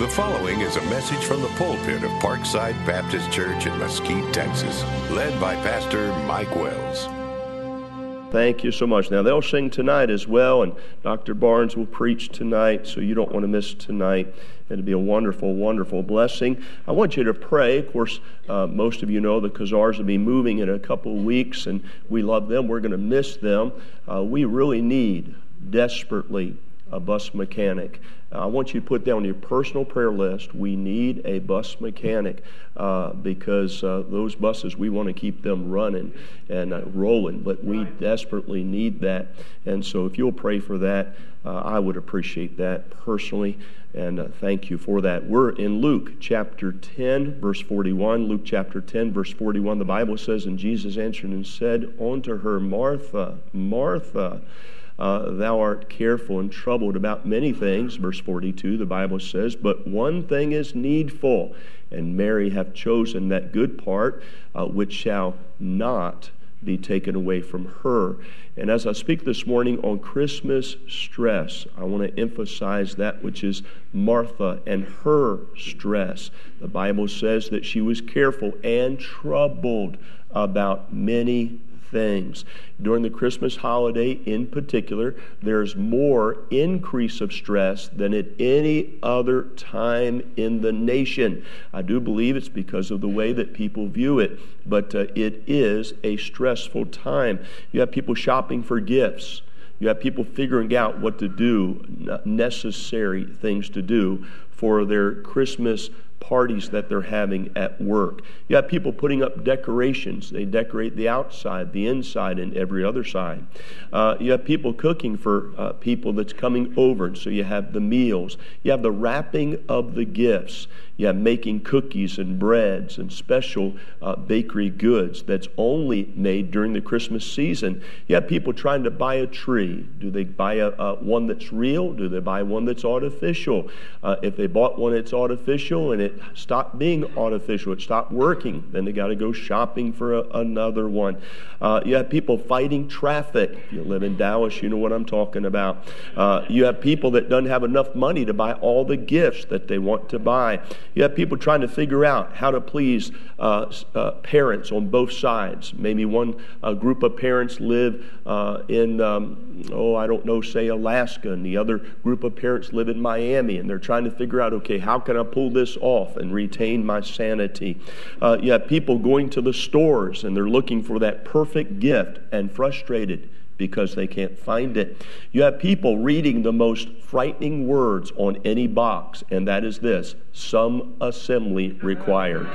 The following is a message from the pulpit of Parkside Baptist Church in Mesquite, Texas, led by Pastor Mike Wells. Thank you so much. Now, they'll sing tonight as well, and Dr. Barnes will preach tonight, so you don't want to miss tonight. It'll be a wonderful, wonderful blessing. I want you to pray. Of course, uh, most of you know the Kazars will be moving in a couple weeks, and we love them. We're going to miss them. Uh, we really need desperately a bus mechanic. Uh, I want you to put down your personal prayer list. We need a bus mechanic uh, because uh, those buses, we want to keep them running and uh, rolling, but we desperately need that. And so if you'll pray for that, uh, I would appreciate that personally. And uh, thank you for that. We're in Luke chapter 10, verse 41. Luke chapter 10, verse 41. The Bible says, And Jesus answered and said unto her, Martha, Martha, uh, thou art careful and troubled about many things. Verse 42, the Bible says, But one thing is needful, and Mary hath chosen that good part uh, which shall not be taken away from her. And as I speak this morning on Christmas stress, I want to emphasize that which is Martha and her stress. The Bible says that she was careful and troubled about many things. During the Christmas holiday, in particular, there's more increase of stress than at any other time in the nation. I do believe it's because of the way that people view it, but uh, it is a stressful time. You have people shopping for gifts. You have people figuring out what to do, necessary things to do for their Christmas parties that they're having at work. You have people putting up decorations. They decorate the outside, the inside, and every other side. Uh, you have people cooking for uh, people that's coming over, so you have the meals. You have the wrapping of the gifts. You have making cookies and breads and special uh, bakery goods that's only made during the Christmas season. You have people trying to buy a tree. Do they buy a, uh, one that's real? Do they buy one that's artificial? Uh, if they bought one that's artificial and it stopped being artificial, it stopped working, then they got to go shopping for a, another one. Uh, you have people fighting traffic. If you live in Dallas, you know what I'm talking about. Uh, you have people that don't have enough money to buy all the gifts that they want to buy. You have people trying to figure out how to please uh, uh, parents on both sides. Maybe one uh, group of parents live uh, in, um, oh, I don't know, say Alaska, and the other group of parents live in Miami, and they're trying to figure out, okay, how can I pull this off and retain my sanity? Uh, you have people going to the stores, and they're looking for that perfect gift and frustrated because they can't find it. You have people reading the most frightening words on any box, and that is this some assembly required.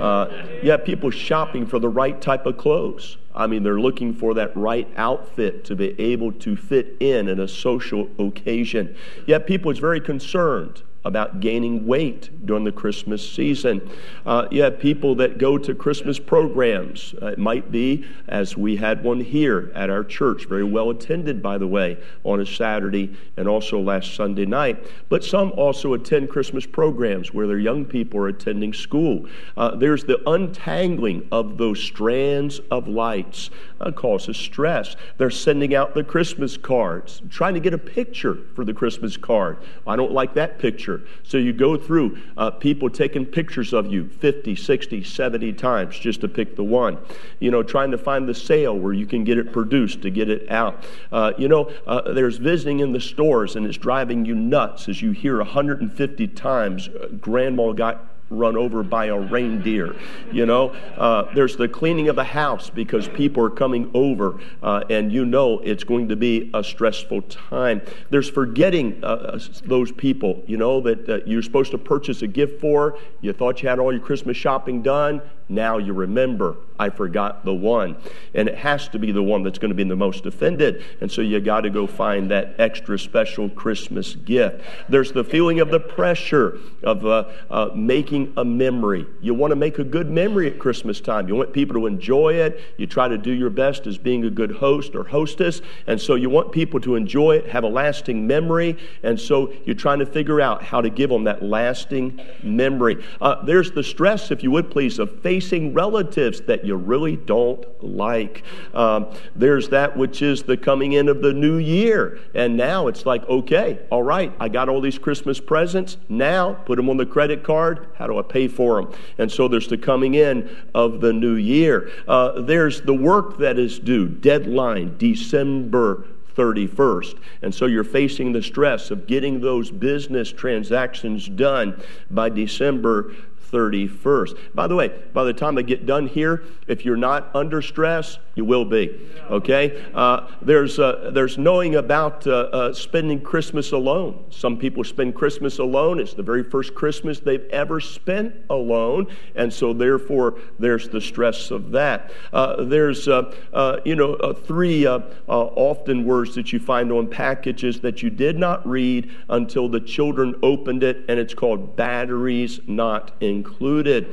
Uh, you have people shopping for the right type of clothes. I mean, they're looking for that right outfit to be able to fit in in a social occasion. Yet people is very concerned about gaining weight during the Christmas season. Uh, you have people that go to Christmas programs. Uh, it might be, as we had one here at our church, very well attended, by the way, on a Saturday and also last Sunday night. But some also attend Christmas programs where their young people are attending school. Uh, there's the untangling of those strands of lights uh, causes stress. They're sending out the Christmas cards, trying to get a picture for the Christmas card. I don't like that picture picture. So you go through uh, people taking pictures of you 50, 60, 70 times just to pick the one. You know, trying to find the sale where you can get it produced to get it out. Uh, you know, uh, there's visiting in the stores and it's driving you nuts as you hear 150 times uh, grandma got run over by a reindeer. You know, uh, there's the cleaning of the house because people are coming over, uh, and you know it's going to be a stressful time. There's forgetting uh, uh those people, you know, that you're supposed to purchase a gift for. You thought you had all your Christmas shopping done. Now you remember, I forgot the one. And it has to be the one that's going to be the most offended. And so you got to go find that extra special Christmas gift. There's the feeling of the pressure of uh, uh, making a memory. You want to make a good memory at Christmas time. You want people to enjoy it. You try to do your best as being a good host or hostess. And so you want people to enjoy it, have a lasting memory. And so you're trying to figure out how to give them that lasting memory. Uh, there's the stress, if you would please, of facing relatives that you really don't like. Um, there's that which is the coming in of the new year. And now it's like, okay, all right, I got all these Christmas presents. Now put them on the credit card. How do I pay for them? And so there's the coming in of the new year. Uh, there's the work that is due, deadline, December 31st. And so you're facing the stress of getting those business transactions done by December 31st. By the way, by the time I get done here, if you're not under stress, you will be. Okay? Uh, there's, uh, there's knowing about uh, uh, spending Christmas alone. Some people spend Christmas alone. It's the very first Christmas they've ever spent alone. And so, therefore, there's the stress of that. Uh, there's, uh, you know, three often words that you find on packages that you did not read until the children opened it, and it's called batteries not included.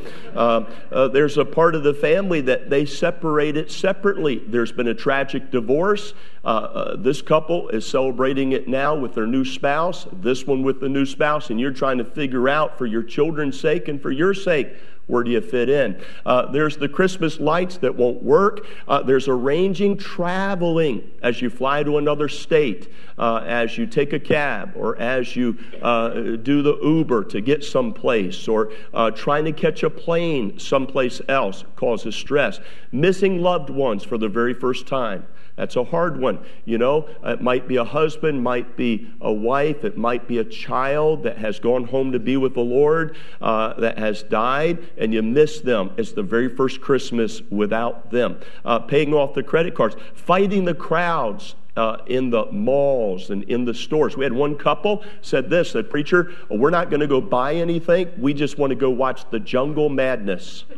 there's a part of the family that they separate it separately separately. There's been a tragic divorce. Uh, uh, this couple is celebrating it now with their new spouse, this one with the new spouse, and you're trying to figure out for your children's sake and for your sake where do you fit in? Uh, there's the Christmas lights that won't work. Uh, there's arranging traveling as you fly to another state, uh, as you take a cab, or as you uh, do the Uber to get someplace, or uh, trying to catch a plane someplace else causes stress. Missing loved ones for the very first time. That's a hard one. You know, it might be a husband, might be a wife, it might be a child that has gone home to be with the Lord, uh, that has died, and you miss them. It's the very first Christmas without them. Uh, paying off the credit cards, fighting the crowds. Uh, in the malls and in the stores. We had one couple said this, said, Preacher, we're not going to go buy anything. We just want to go watch the jungle madness.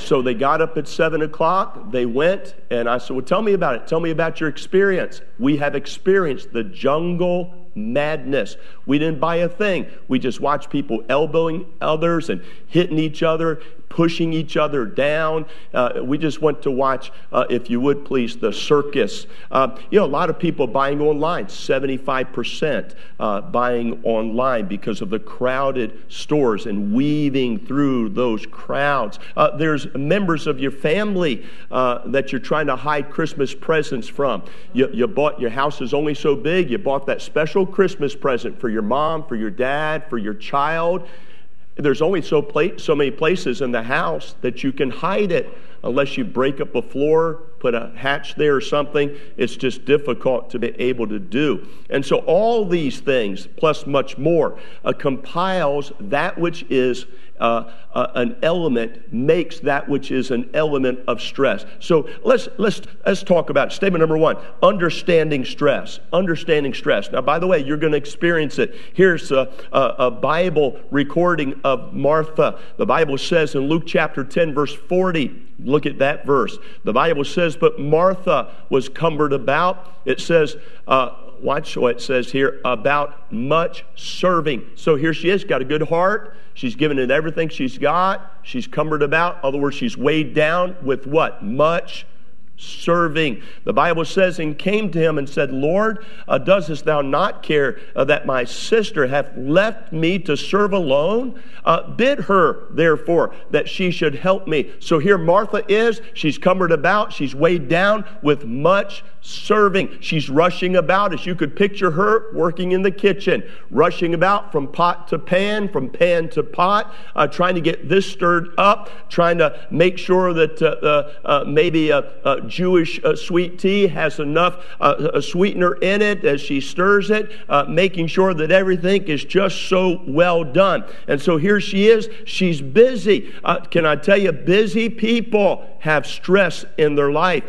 So they got up at seven o'clock, they went, and I said, Well, tell me about it. Tell me about your experience. We have experienced the jungle madness. We didn't buy a thing. We just watched people elbowing others and hitting each other, pushing each other down. Uh, we just went to watch, uh, if you would please, the circus. Uh, you know, a lot of people buying online, 75% uh, buying online because of the crowded stores and weaving through those crowds. Uh, there's members of your family uh, that you're trying to hide Christmas presents from. You, you bought, your house is only so big, you bought that special Christmas present for your mom, for your dad, for your child there's only so, pla- so many places in the house that you can hide it unless you break up a floor, put a hatch there or something. It's just difficult to be able to do. And so, all these things, plus much more, uh, compiles that which is uh, uh, an element makes that which is an element of stress. So let's let's let's talk about it. statement number one: understanding stress. Understanding stress. Now, by the way, you're going to experience it. Here's a, a, a Bible recording of Martha. The Bible says in Luke chapter 10, verse 40. Look at that verse. The Bible says, "But Martha was cumbered about." It says. Uh, watch what it says here about much serving. So here she is, got a good heart. She's given it everything she's got. She's cumbered about. In other words, she's weighed down with what? Much serving. The Bible says, and came to him and said, Lord, uh, doesest thou not care uh, that my sister hath left me to serve alone? Uh, bid her, therefore, that she should help me. So here Martha is. She's cumbered about. She's weighed down with much serving. She's rushing about as you could picture her working in the kitchen, rushing about from pot to pan, from pan to pot, uh, trying to get this stirred up, trying to make sure that uh, uh, maybe a, a Jewish uh, sweet tea has enough uh, a sweetener in it as she stirs it, uh, making sure that everything is just so well done. And so here she is. She's busy. can I tell you, busy people have stress in their life.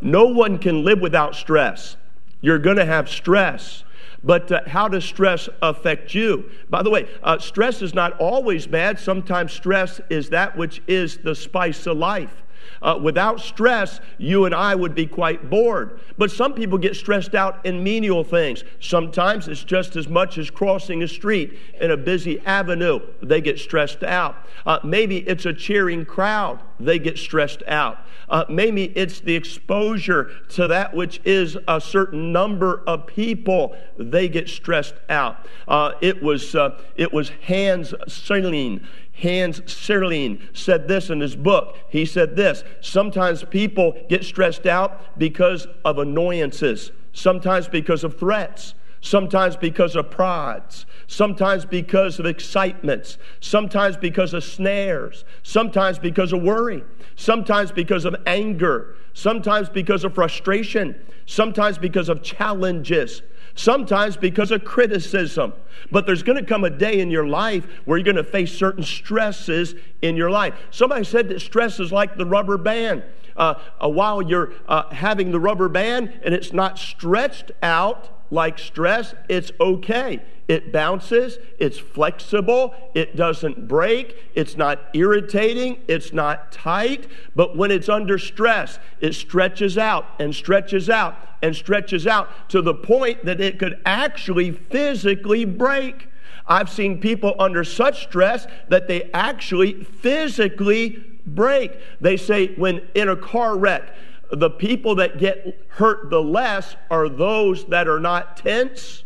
no one can live without stress. You're going to have stress. But uh, how does stress affect you? By the way, uh, stress is not always bad. Sometimes stress is that which is the spice of life. Uh, without stress, you and I would be quite bored. But some people get stressed out in menial things. Sometimes it's just as much as crossing a street in a busy avenue. They get stressed out. Uh, maybe it's a cheering crowd they get stressed out. Uh, maybe it's the exposure to that which is a certain number of people, they get stressed out. Uh, it was, uh, it was Hans Serling. Hans Serling said this in his book. He said this Sometimes people get stressed out because of annoyances, sometimes because of threats sometimes because of prods, sometimes because of excitements, sometimes because of snares, sometimes because of worry, sometimes because of anger, sometimes because of frustration, sometimes because of challenges, sometimes because of criticism. But there's going to come a day in your life where you're going to face certain stresses in your life. Somebody said that stress is like the rubber band. Uh, uh, while you're uh, having the rubber band and it's not stretched out, like stress, it's okay. It bounces, it's flexible, it doesn't break, it's not irritating, it's not tight. But when it's under stress, it stretches out and stretches out and stretches out to the point that it could actually physically break. I've seen people under such stress that they actually physically break. They say when in a car wreck, the people that get hurt the less are those that are not tense,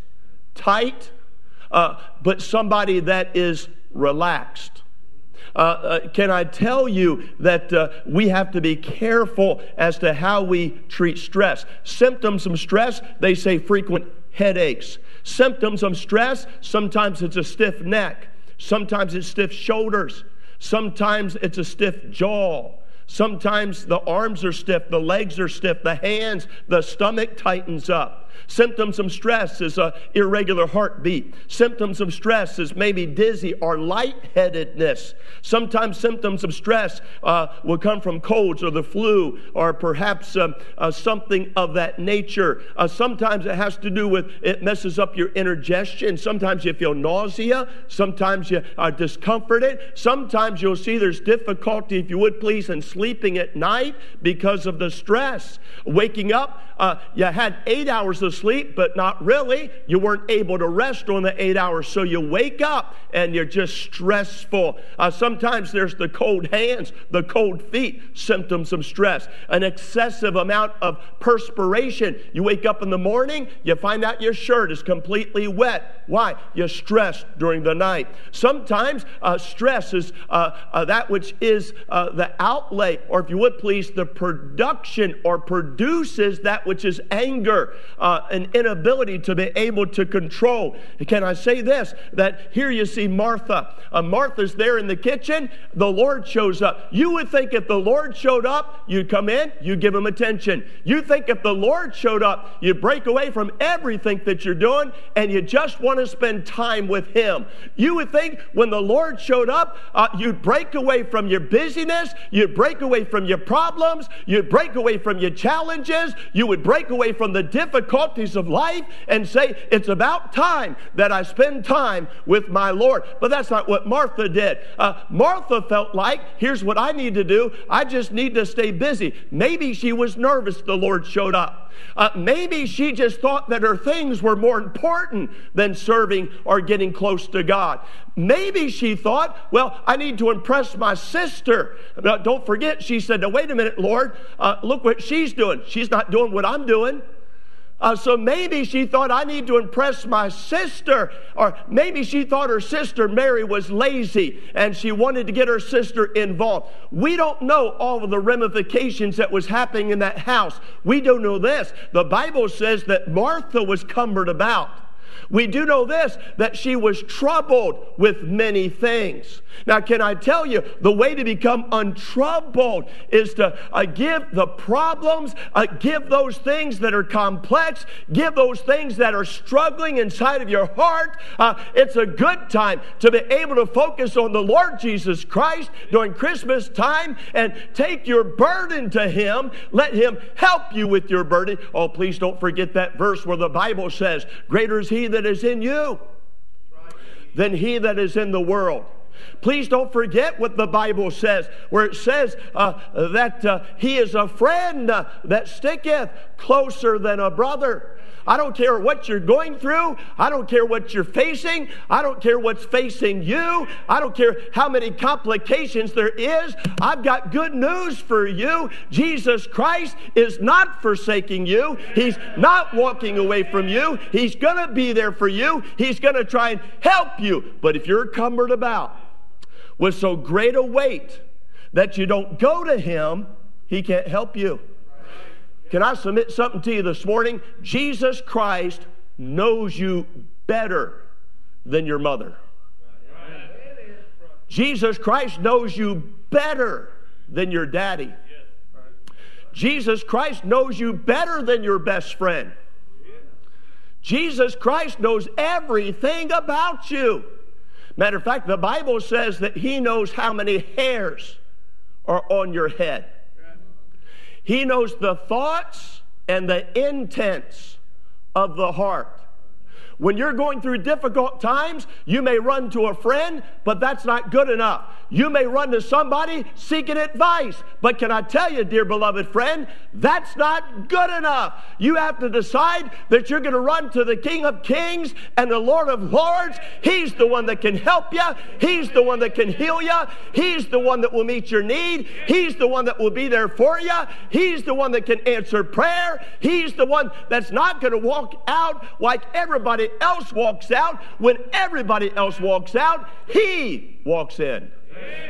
tight, uh, but somebody that is relaxed. Uh, uh, can I tell you that uh, we have to be careful as to how we treat stress? Symptoms of stress, they say frequent headaches. Symptoms of stress, sometimes it's a stiff neck, sometimes it's stiff shoulders, sometimes it's a stiff jaw. Sometimes the arms are stiff, the legs are stiff, the hands, the stomach tightens up. Symptoms of stress is a irregular heartbeat. Symptoms of stress is maybe dizzy or lightheadedness. Sometimes symptoms of stress uh, will come from colds or the flu or perhaps uh, uh, something of that nature. Uh, sometimes it has to do with it messes up your indigestion. Sometimes you feel nausea. Sometimes you are discomforted. Sometimes you'll see there's difficulty, if you would please, in sleeping at night because of the stress. Waking up, uh, you had eight hours of sleep, but not really. You weren't able to rest on the eight hours. So you wake up and you're just stressful. Uh, sometimes there's the cold hands, the cold feet, symptoms of stress, an excessive amount of perspiration. You wake up in the morning, you find out your shirt is completely wet. Why? You're stressed during the night. Sometimes uh, stress is uh, uh that which is uh, the outlay, or if you would please, the production or produces that which is anger. Uh, an inability to be able to control. Can I say this? That here you see Martha. Uh, Martha's there in the kitchen. The Lord shows up. You would think if the Lord showed up, you'd come in, you give him attention. You think if the Lord showed up, you'd break away from everything that you're doing and you just want to spend time with him. You would think when the Lord showed up, uh, you'd break away from your busyness, you'd break away from your problems, you'd break away from your challenges, you would break away from the difficulties difficulties of life and say, It's about time that I spend time with my Lord. But that's not what Martha did. Uh, Martha felt like, Here's what I need to do. I just need to stay busy. Maybe she was nervous the Lord showed up. Uh, maybe she just thought that her things were more important than serving or getting close to God. Maybe she thought, well, I need to impress my sister. Now, don't forget, she said, now, wait a minute, Lord, uh, look what she's doing. She's not doing what I'm doing. Uh, so maybe she thought, I need to impress my sister. Or maybe she thought her sister Mary was lazy and she wanted to get her sister involved. We don't know all of the ramifications that was happening in that house. We don't know this. The Bible says that Martha was cumbered about. We do know this that she was troubled with many things. Now, can I tell you, the way to become untroubled is to uh, give the problems, uh, give those things that are complex, give those things that are struggling inside of your heart. Uh, it's a good time to be able to focus on the Lord Jesus Christ during Christmas time and take your burden to Him. Let Him help you with your burden. Oh, please don't forget that verse where the Bible says, Greater is He that is in you than He that is in the world. Please don't forget what the Bible says, where it says uh, that uh, he is a friend that sticketh closer than a brother. I don't care what you're going through. I don't care what you're facing. I don't care what's facing you. I don't care how many complications there is. I've got good news for you. Jesus Christ is not forsaking you. He's not walking away from you. He's going to be there for you. He's going to try and help you. But if you're cumbered about with so great a weight that you don't go to Him, He can't help you. Can I submit something to you this morning? Jesus Christ knows you better than your mother. Jesus Christ knows you better than your daddy. Jesus Christ knows you better than your best friend. Jesus Christ knows everything about you. Matter of fact, the Bible says that He knows how many hairs are on your head. He knows the thoughts and the intents of the heart. When you're going through difficult times, you may run to a friend, but that's not good enough. You may run to somebody seeking advice, but can I tell you, dear beloved friend, that's not good enough. You have to decide that you're going to run to the King of Kings and the Lord of Lords. He's the one that can help you, He's the one that can heal you, He's the one that will meet your need, He's the one that will be there for you, He's the one that can answer prayer, He's the one that's not going to walk out like everybody else walks out. When everybody else walks out, He walks in.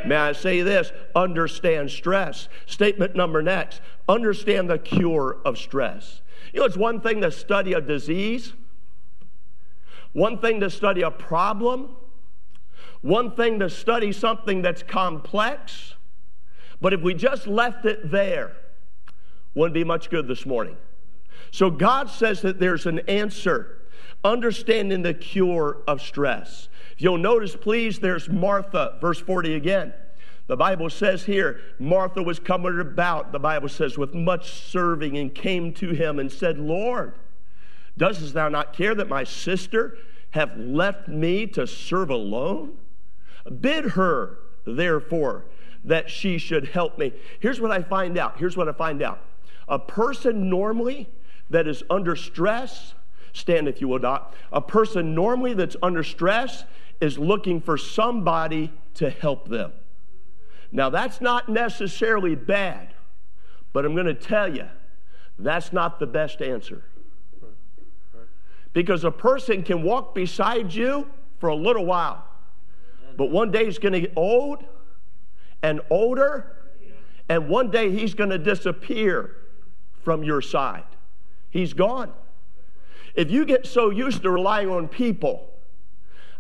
May I say this? Understand stress. Statement number next understand the cure of stress. You know, it's one thing to study a disease, one thing to study a problem, one thing to study something that's complex, but if we just left it there, wouldn't be much good this morning. So God says that there's an answer, understanding the cure of stress. If you'll notice, please, there's Martha, verse 40 again. The Bible says here, Martha was coming about, the Bible says, with much serving and came to him and said, Lord, dost thou not care that my sister have left me to serve alone? Bid her, therefore, that she should help me. Here's what I find out. Here's what I find out. A person normally that is under stress, stand if you will not, a person normally that's under stress is looking for somebody to help them. Now, that's not necessarily bad, but I'm going to tell you, that's not the best answer. Because a person can walk beside you for a little while, but one day he's going to get old and older, and one day he's going to disappear from your side. He's gone. If you get so used to relying on people,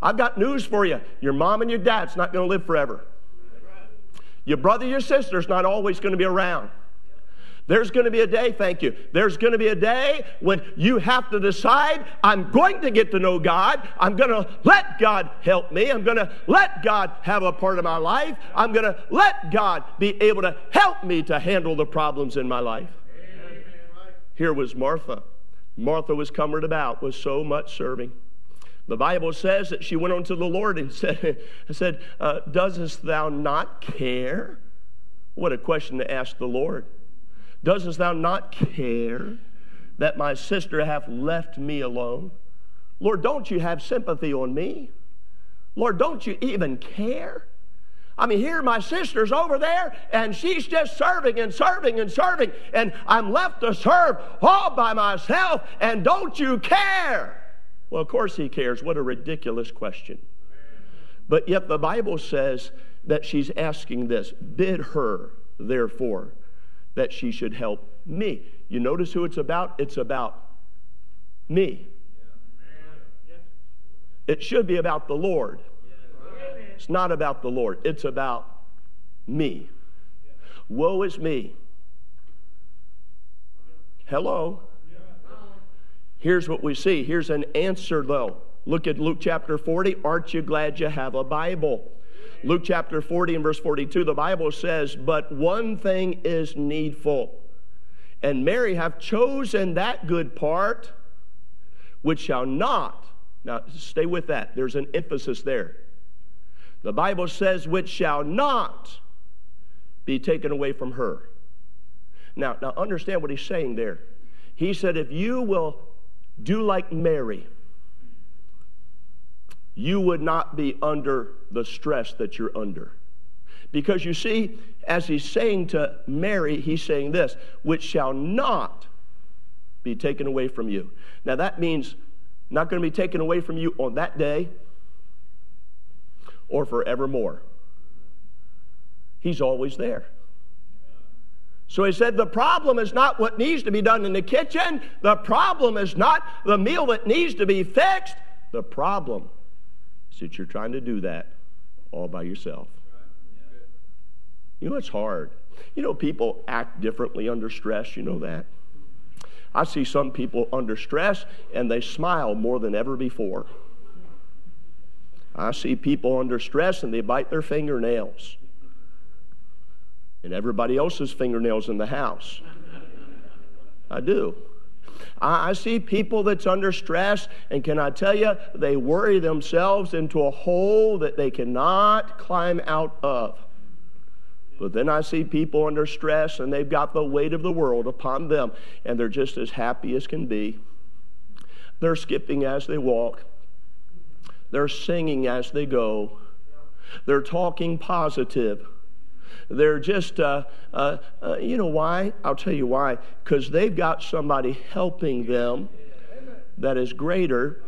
I've got news for you. Your mom and your dad's not going to live forever. Your brother, your sister's not always going to be around. There's going to be a day, thank you. There's going to be a day when you have to decide I'm going to get to know God. I'm going to let God help me. I'm going to let God have a part of my life. I'm going to let God be able to help me to handle the problems in my life. Here was Martha. Martha was cumbered about with so much serving. The Bible says that she went unto the Lord and said, said uh, Doesn't thou not care? What a question to ask the Lord. Doesn't thou not care that my sister hath left me alone? Lord, don't you have sympathy on me? Lord, don't you even care? I mean, here my sister's over there, and she's just serving and serving and serving, and I'm left to serve all by myself, and don't you care? Well, of course he cares. What a ridiculous question. But yet the Bible says that she's asking this bid her, therefore, that she should help me. You notice who it's about? It's about me. It should be about the Lord. It's not about the Lord, it's about me. Woe is me. Hello. Here's what we see. Here's an answer, though. Look at Luke chapter 40. Aren't you glad you have a Bible? Luke chapter 40 and verse 42, the Bible says, But one thing is needful, and Mary have chosen that good part which shall not, now stay with that, there's an emphasis there. The Bible says, which shall not be taken away from her. Now, now understand what he's saying there. He said, if you will do like Mary, you would not be under the stress that you're under. Because you see, as he's saying to Mary, he's saying this, which shall not be taken away from you. Now that means not going to be taken away from you on that day or forevermore. He's always there. So he said, The problem is not what needs to be done in the kitchen. The problem is not the meal that needs to be fixed. The problem is that you're trying to do that all by yourself. You know, it's hard. You know, people act differently under stress. You know that. I see some people under stress and they smile more than ever before. I see people under stress and they bite their fingernails. And everybody else's fingernails in the house. I do. I, see people that's under stress, and can I tell you, they worry themselves into a hole that they cannot climb out of. But then I see people under stress and they've got the weight of the world upon them and they're just as happy as can be. They're skipping as they walk, they're singing as they go, they're talking positive. They're just, uh, uh, uh, you know why? I'll tell you why. Because they've got somebody helping them that is greater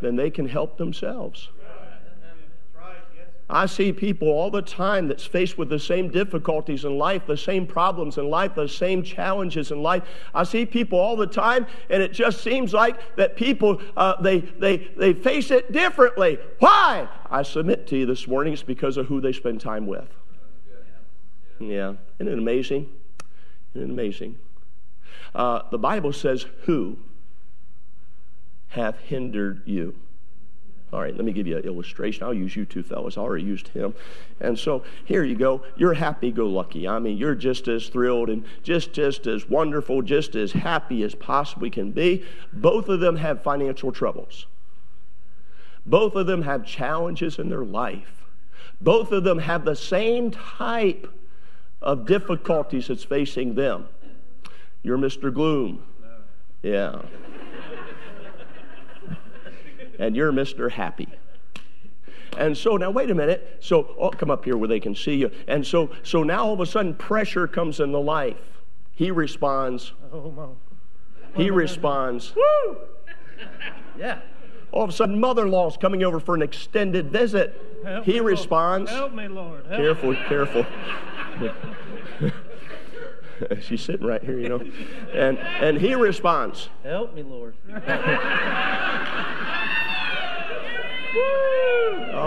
than they can help themselves. I see people all the time that's faced with the same difficulties in life, the same problems in life, the same challenges in life. I see people all the time, and it just seems like that people uh, they they they face it differently. Why? I submit to you this morning, it's because of who they spend time with. Yeah, isn't it amazing? Isn't it amazing? Uh, the Bible says, "Who hath hindered you?" All right, let me give you an illustration. I'll use you two fellas. I already used him. And so here you go. You're happy go lucky. I mean, you're just as thrilled and just, just as wonderful, just as happy as possibly can be. Both of them have financial troubles. Both of them have challenges in their life. Both of them have the same type of difficulties that's facing them. You're Mr. Gloom. Yeah and you're Mr. Happy. And so now, wait a minute. So, oh, come up here where they can see you. And so, so now all of a sudden, pressure comes in the life. He responds. Oh, mom. He responds. Woo! Yeah. All of a sudden, mother-in-law's coming over for an extended visit. Help he me, responds. Lord. Help me, Lord. Help careful, me. careful. She's sitting right here, you know. And and he responds. Help me, Lord.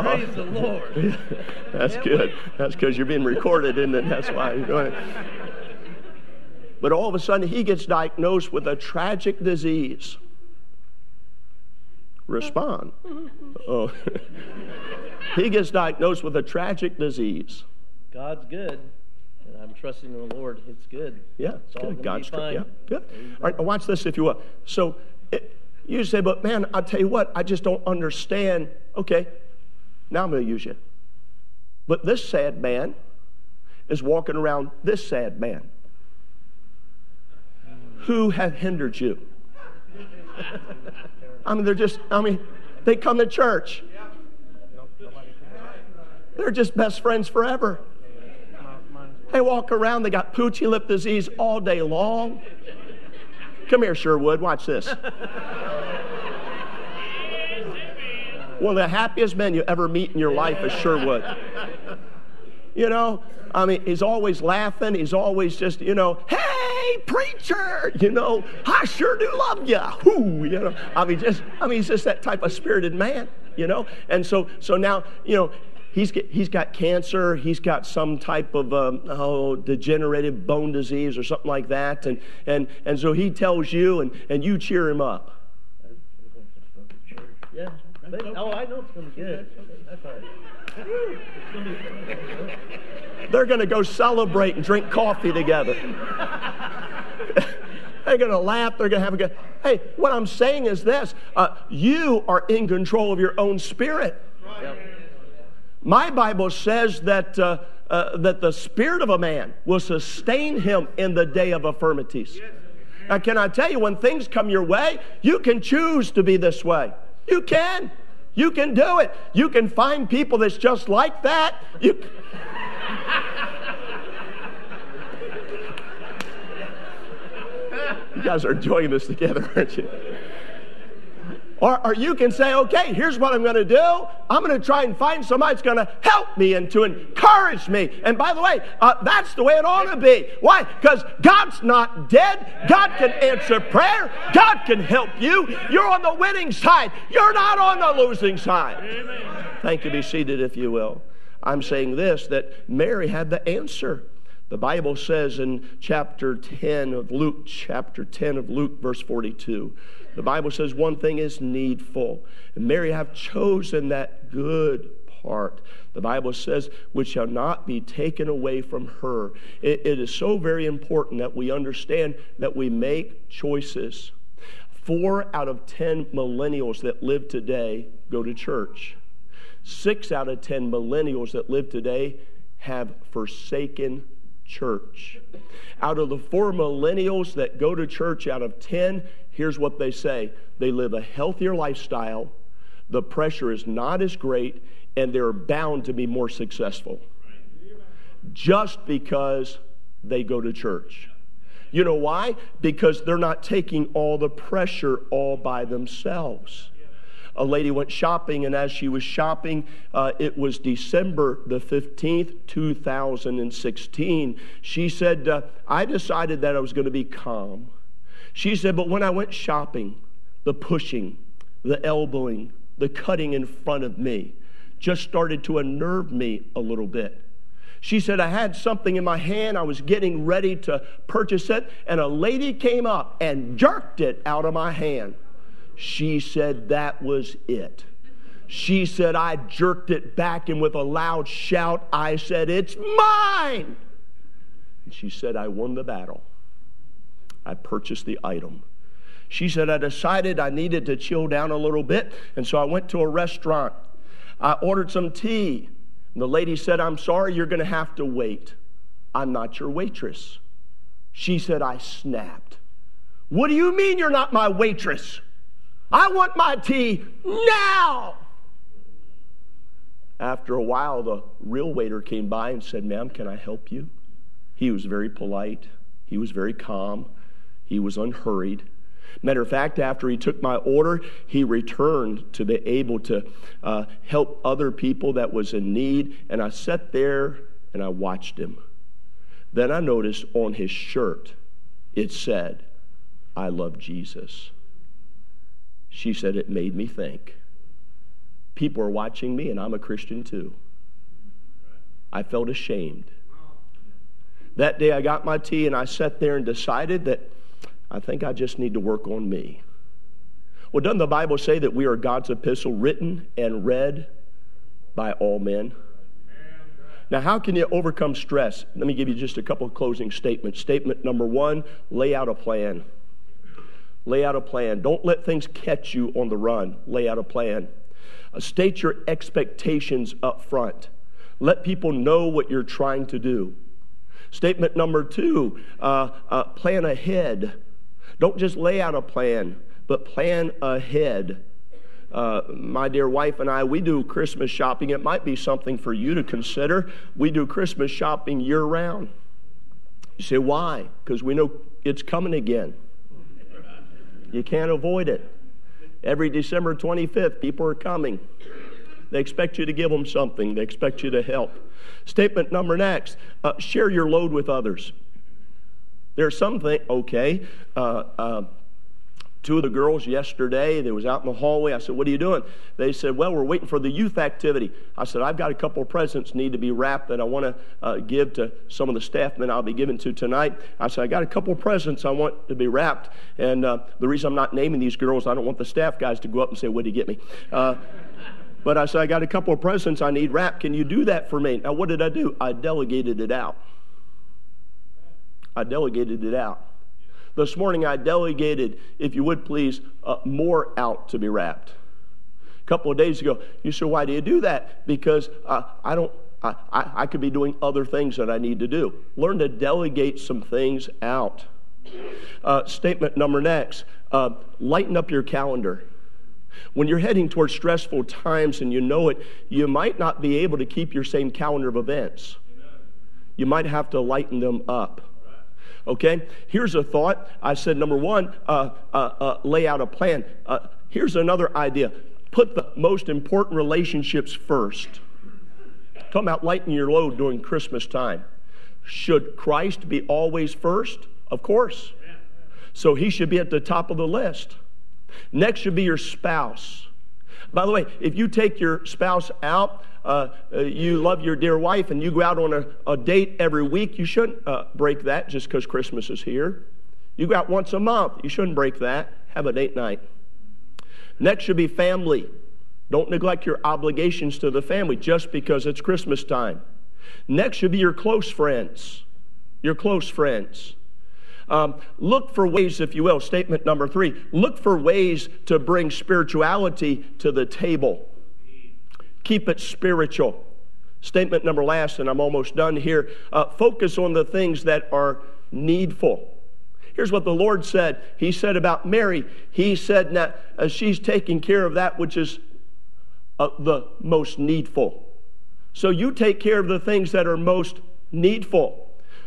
Praise the Lord. That's good. That's because you're being recorded, isn't it? That's why you're doing it. But all of a sudden, he gets diagnosed with a tragic disease. Respond. Oh. he gets diagnosed with a tragic disease. God's good. And I'm trusting in the Lord. It's good. Yeah, it's good. God's fine. Yeah, good. All right, watch this if you will. So it, you say, but man, I tell you what, I just don't understand. Okay, now I'm going to use you. But this sad man is walking around this sad man. Who have hindered you? I mean, they're just, I mean, they come to church. They're just best friends forever. They walk around, they got poochy lip disease all day long. Come here, Sherwood, watch this. One of the happiest men you ever meet in your life is Sherwood. You know, I mean, he's always laughing. He's always just, you know, hey, preacher, you know, I sure do love you. Whoo, you know, I mean, just, I mean, he's just that type of spirited man, you know. And so, so now, you know, he's get, he's got cancer. He's got some type of um, oh degenerative bone disease or something like that. And and and so he tells you, and and you cheer him up. Yeah. But, oh, I know it's going to be good. That's all right. It's going to be They're going to go celebrate and drink coffee together. They're going to laugh. They're going to have a good. Hey, what I'm saying is this: uh, you are in control of your own spirit. Yep. My Bible says that, uh, uh, that the spirit of a man will sustain him in the day of infirmities. Now, can I tell you, when things come your way, you can choose to be this way. You can. You can do it. You can find people that's just like that. You. you guys are enjoying this together, aren't you? Or, or you can say, okay, here's what I'm going to do. I'm going to try and find somebody that's going to help me and to encourage me. And by the way, uh, that's the way it ought to be. Why? Because God's not dead. God can answer prayer. God can help you. You're on the winning side. You're not on the losing side. Thank you. Be seated, if you will. I'm saying this that Mary had the answer. The Bible says in chapter 10 of Luke, chapter 10 of Luke, verse 42, the Bible says one thing is needful. And Mary have chosen that good part. The Bible says, which shall not be taken away from her. it, it is so very important that we understand that we make choices. Four out of ten millennials that live today go to church. Six out of ten millennials that live today have forsaken church. Out of the four millennials that go to church out of 10, here's what they say they live a healthier lifestyle, the pressure is not as great, and they're bound to be more successful. Just because they go to church. You know why? Because they're not taking all the pressure all by themselves a lady went shopping, and as she was shopping, uh, it was December the 15th, 2016. She said, uh, I decided that I was going to be calm. She said, but when I went shopping, the pushing, the elbowing, the cutting in front of me just started to unnerve me a little bit. She said, I had something in my hand. I was getting ready to purchase it, and a lady came up and jerked it out of my hand. She said that was it. She said, I jerked it back, and with a loud shout, I said, It's mine. And she said, I won the battle. I purchased the item. She said, I decided I needed to chill down a little bit, and so I went to a restaurant. I ordered some tea. And the lady said, I'm sorry, you're going to have to wait. I'm not your waitress. She said, I snapped. What do you mean you're not my waitress? I want my tea now. After a while, the real waiter came by and said, Ma'am, can I help you? He was very polite, he was very calm, he was unhurried. Matter of fact, after he took my order, he returned to be able to uh, help other people that was in need. And I sat there and I watched him. Then I noticed on his shirt, it said, I love Jesus. She said, It made me think. People are watching me, and I'm a Christian too. I felt ashamed. That day I got my tea and I sat there and decided that I think I just need to work on me. Well, doesn't the Bible say that we are God's epistle written and read by all men? Now, how can you overcome stress? Let me give you just a couple of closing statements. Statement number one lay out a plan. Lay out a plan. Don't let things catch you on the run. Lay out a plan. Uh, state your expectations up front. Let people know what you're trying to do. Statement number two uh, uh, plan ahead. Don't just lay out a plan, but plan ahead. Uh, my dear wife and I, we do Christmas shopping. It might be something for you to consider. We do Christmas shopping year round. You say, why? Because we know it's coming again. You can't avoid it. Every December 25th, people are coming. They expect you to give them something, they expect you to help. Statement number next uh, share your load with others. There's something, okay, uh, uh, two of the girls yesterday they was out in the hallway. I said what are you doing? They said well we're waiting for the youth activity. I said i've got a couple of presents need to be wrapped that i want to uh, give to some of the staff men i'll be giving to tonight. I said i got a couple of presents i want to be wrapped. And uh, the reason i'm not naming these girls i don't want the staff guys to go up and say what did you get me? Uh, but i said i got a couple of presents i need wrapped. Can you do that for me? Now what did i do? I delegated it out. I delegated it out this morning I delegated, if you would please, uh, more out to be wrapped. A couple of days ago, you said, Why do you do that? Because uh, I don't. I, I, could be doing other things that I need to do. Learn to delegate some things out. Uh, statement number next uh, lighten up your calendar. When you're heading towards stressful times and you know it, you might not be able to keep your same calendar of events. You might have to lighten them up. Okay? Here's a thought. I said, number one, uh, uh, uh, lay out a plan. Uh, here's another idea put the most important relationships first. Talking about lightening your load during Christmas time. Should Christ be always first? Of course. So he should be at the top of the list. Next should be your spouse. By the way, if you take your spouse out, uh, uh, you love your dear wife, and you go out on a, a date every week, you shouldn't uh, break that just because Christmas is here. You go out once a month, you shouldn't break that. Have a date night. Next should be family. Don't neglect your obligations to the family just because it's Christmas time. Next should be your close friends. Your close friends. Um, look for ways, if you will, statement number three look for ways to bring spirituality to the table. Keep it spiritual. Statement number last, and I'm almost done here uh, focus on the things that are needful. Here's what the Lord said. He said about Mary, He said that uh, she's taking care of that which is uh, the most needful. So you take care of the things that are most needful.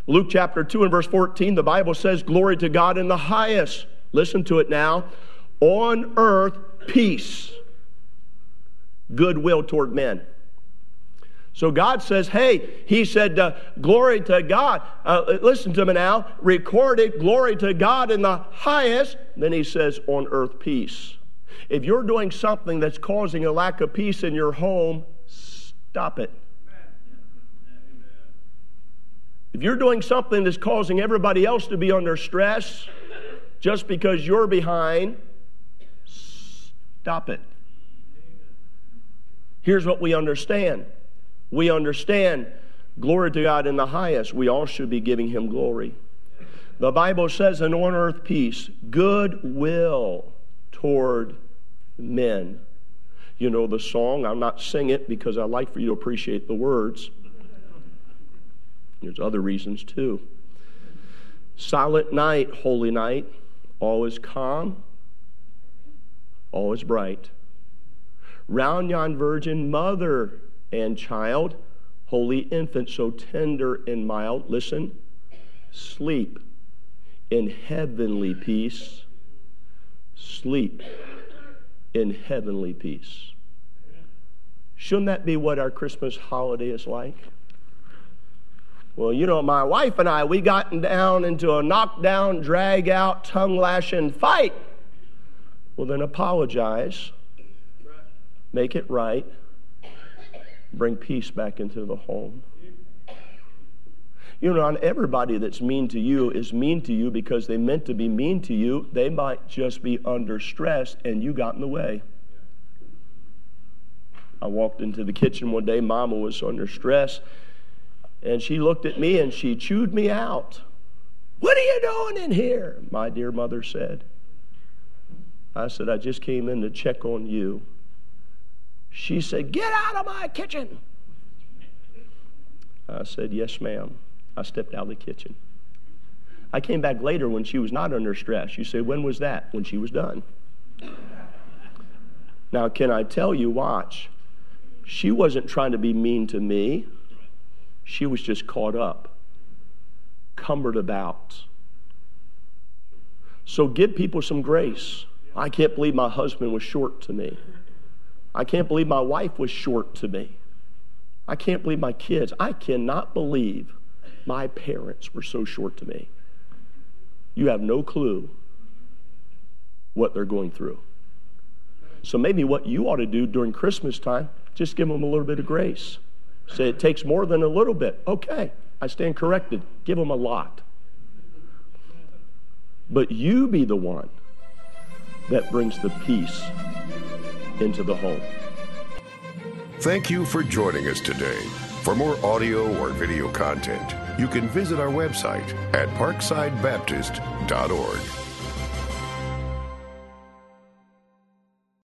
Luke chapter 2 and verse 14, the Bible says, Glory to God in the highest. Listen to it now. On earth, peace, goodwill toward men. So God says, hey, He said, uh, glory to God. Uh, listen to me now. Recorded, glory to God in the highest. Then He says, on earth, peace. If you're doing something that's causing a lack of peace in your home, stop it. If you're doing something that's causing everybody else to be under stress just because you're behind, stop it. Here's what we understand we understand glory to God in the highest. We all should be giving Him glory. The Bible says, "And on earth peace, goodwill toward men. You know the song. I'm not sing it because I like for you to appreciate the words. There's other reasons too. Silent night, holy night, all is calm, all is bright. Round yon virgin mother and child, holy infant, so tender and mild, listen, sleep in heavenly peace. Sleep in heavenly peace. Shouldn't that be what our Christmas holiday is like? Well, you know, my wife and I, we gotten down into a knockdown, drag out, tongue lashing fight. Well, then apologize, make it right, bring peace back into the home. You know, not everybody that's mean to you is mean to you because they meant to be mean to you. They might just be under stress and you got in the way. I walked into the kitchen one day, Mama was under stress and she looked at me and she chewed me out. What are you doing in here? My dear mother said. I said, I just came in to check on you. She said, Get out of my kitchen. I said, Yes, ma'am. I stepped out of the kitchen. I came back later when she was not under stress. You say, When was that? When she was done. Now, can I tell you, watch, she wasn't trying to be mean to me. She was just caught up, cumbered about. So give people some grace. I can't believe my husband was short to me. I can't believe my wife was short to me. I can't believe my kids. I cannot believe my parents were so short to me. You have no clue what they're going through. So maybe what you ought to do during Christmas time, just give them a little bit of grace. Say it takes more than a little bit. Okay, I stand corrected. Give them a lot. But you be the one that brings the peace into the home. Thank you for joining us today. For more audio or video content, you can visit our website at parksidebaptist.org.